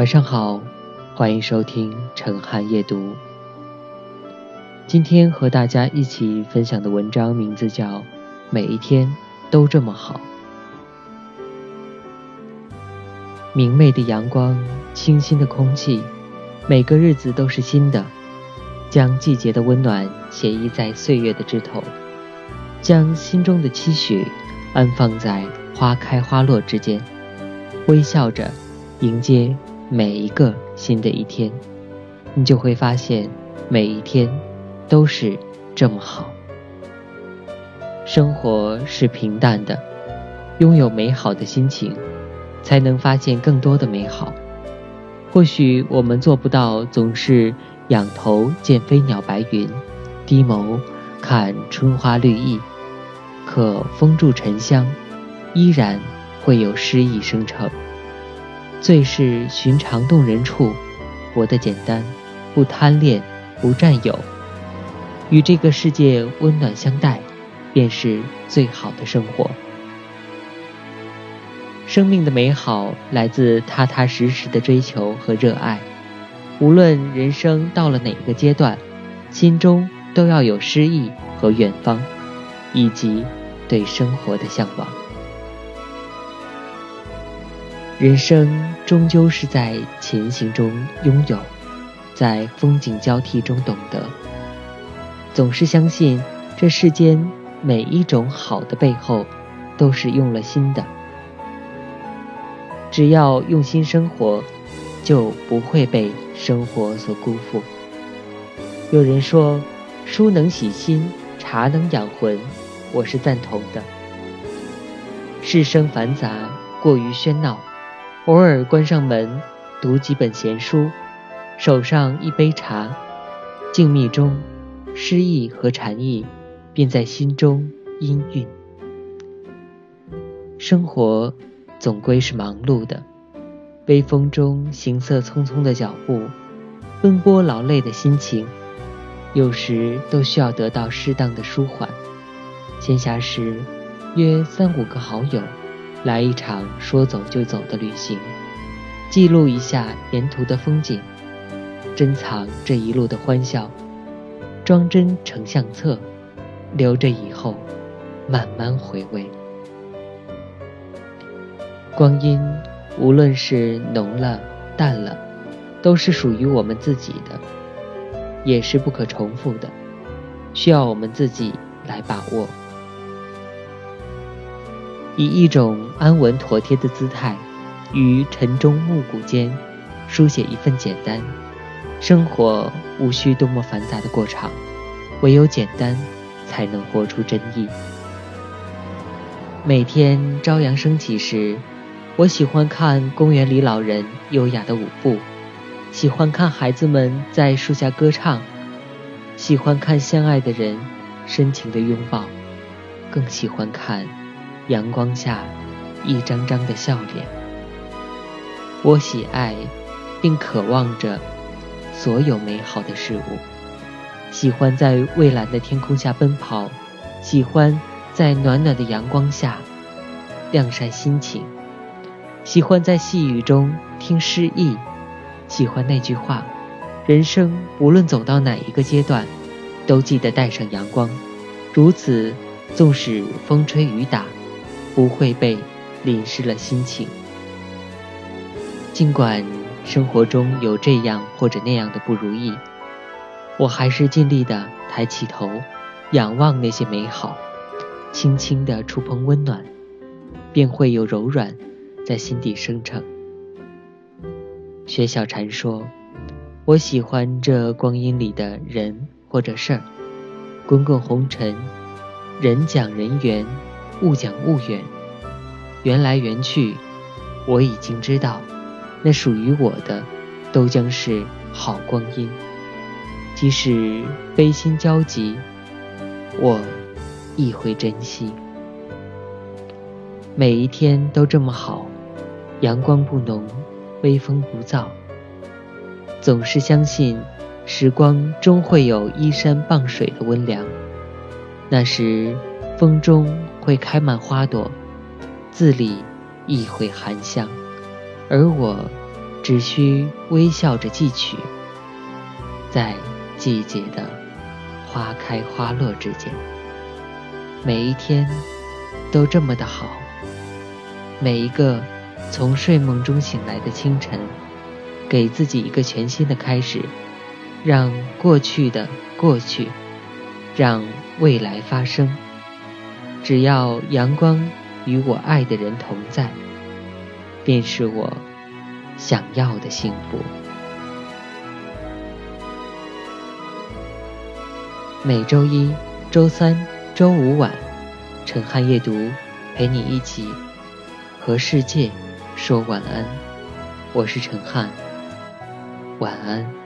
晚上好，欢迎收听陈汉夜读。今天和大家一起分享的文章名字叫《每一天都这么好》。明媚的阳光，清新的空气，每个日子都是新的。将季节的温暖写意在岁月的枝头，将心中的期许安放在花开花落之间，微笑着迎接。每一个新的一天，你就会发现，每一天都是这么好。生活是平淡的，拥有美好的心情，才能发现更多的美好。或许我们做不到总是仰头见飞鸟白云，低眸看春花绿意，可风住沉香，依然会有诗意生成。最是寻常动人处，活得简单，不贪恋，不占有，与这个世界温暖相待，便是最好的生活。生命的美好来自踏踏实实的追求和热爱。无论人生到了哪个阶段，心中都要有诗意和远方，以及对生活的向往。人生终究是在前行中拥有，在风景交替中懂得。总是相信这世间每一种好的背后，都是用了心的。只要用心生活，就不会被生活所辜负。有人说，书能洗心，茶能养魂，我是赞同的。世生繁杂，过于喧闹。偶尔关上门，读几本闲书，手上一杯茶，静谧中，诗意和禅意便在心中氤氲。生活总归是忙碌的，微风中行色匆匆的脚步，奔波劳累的心情，有时都需要得到适当的舒缓。闲暇时，约三五个好友。来一场说走就走的旅行，记录一下沿途的风景，珍藏这一路的欢笑，装帧成相册，留着以后慢慢回味。光阴无论是浓了淡了，都是属于我们自己的，也是不可重复的，需要我们自己来把握。以一种安稳妥帖的姿态，于晨钟暮鼓间，书写一份简单。生活无需多么繁杂的过场，唯有简单，才能活出真意。每天朝阳升起时，我喜欢看公园里老人优雅的舞步，喜欢看孩子们在树下歌唱，喜欢看相爱的人深情的拥抱，更喜欢看。阳光下，一张张的笑脸。我喜爱，并渴望着所有美好的事物。喜欢在蔚蓝的天空下奔跑，喜欢在暖暖的阳光下晾晒心情，喜欢在细雨中听诗意，喜欢那句话：人生无论走到哪一个阶段，都记得带上阳光。如此，纵使风吹雨打。不会被淋湿了心情。尽管生活中有这样或者那样的不如意，我还是尽力的抬起头，仰望那些美好，轻轻的触碰温暖，便会有柔软在心底生成。薛小禅说：“我喜欢这光阴里的人或者事儿，滚滚红尘，人讲人缘。”勿讲勿远，缘来缘去，我已经知道，那属于我的，都将是好光阴。即使悲心交集，我亦会珍惜。每一天都这么好，阳光不浓，微风不燥。总是相信，时光终会有依山傍水的温凉。那时。风中会开满花朵，字里亦会含香，而我只需微笑着记取，在季节的花开花落之间，每一天都这么的好。每一个从睡梦中醒来的清晨，给自己一个全新的开始，让过去的过去，让未来发生。只要阳光与我爱的人同在，便是我想要的幸福。每周一、周三、周五晚，陈汉夜读陪你一起和世界说晚安。我是陈汉，晚安。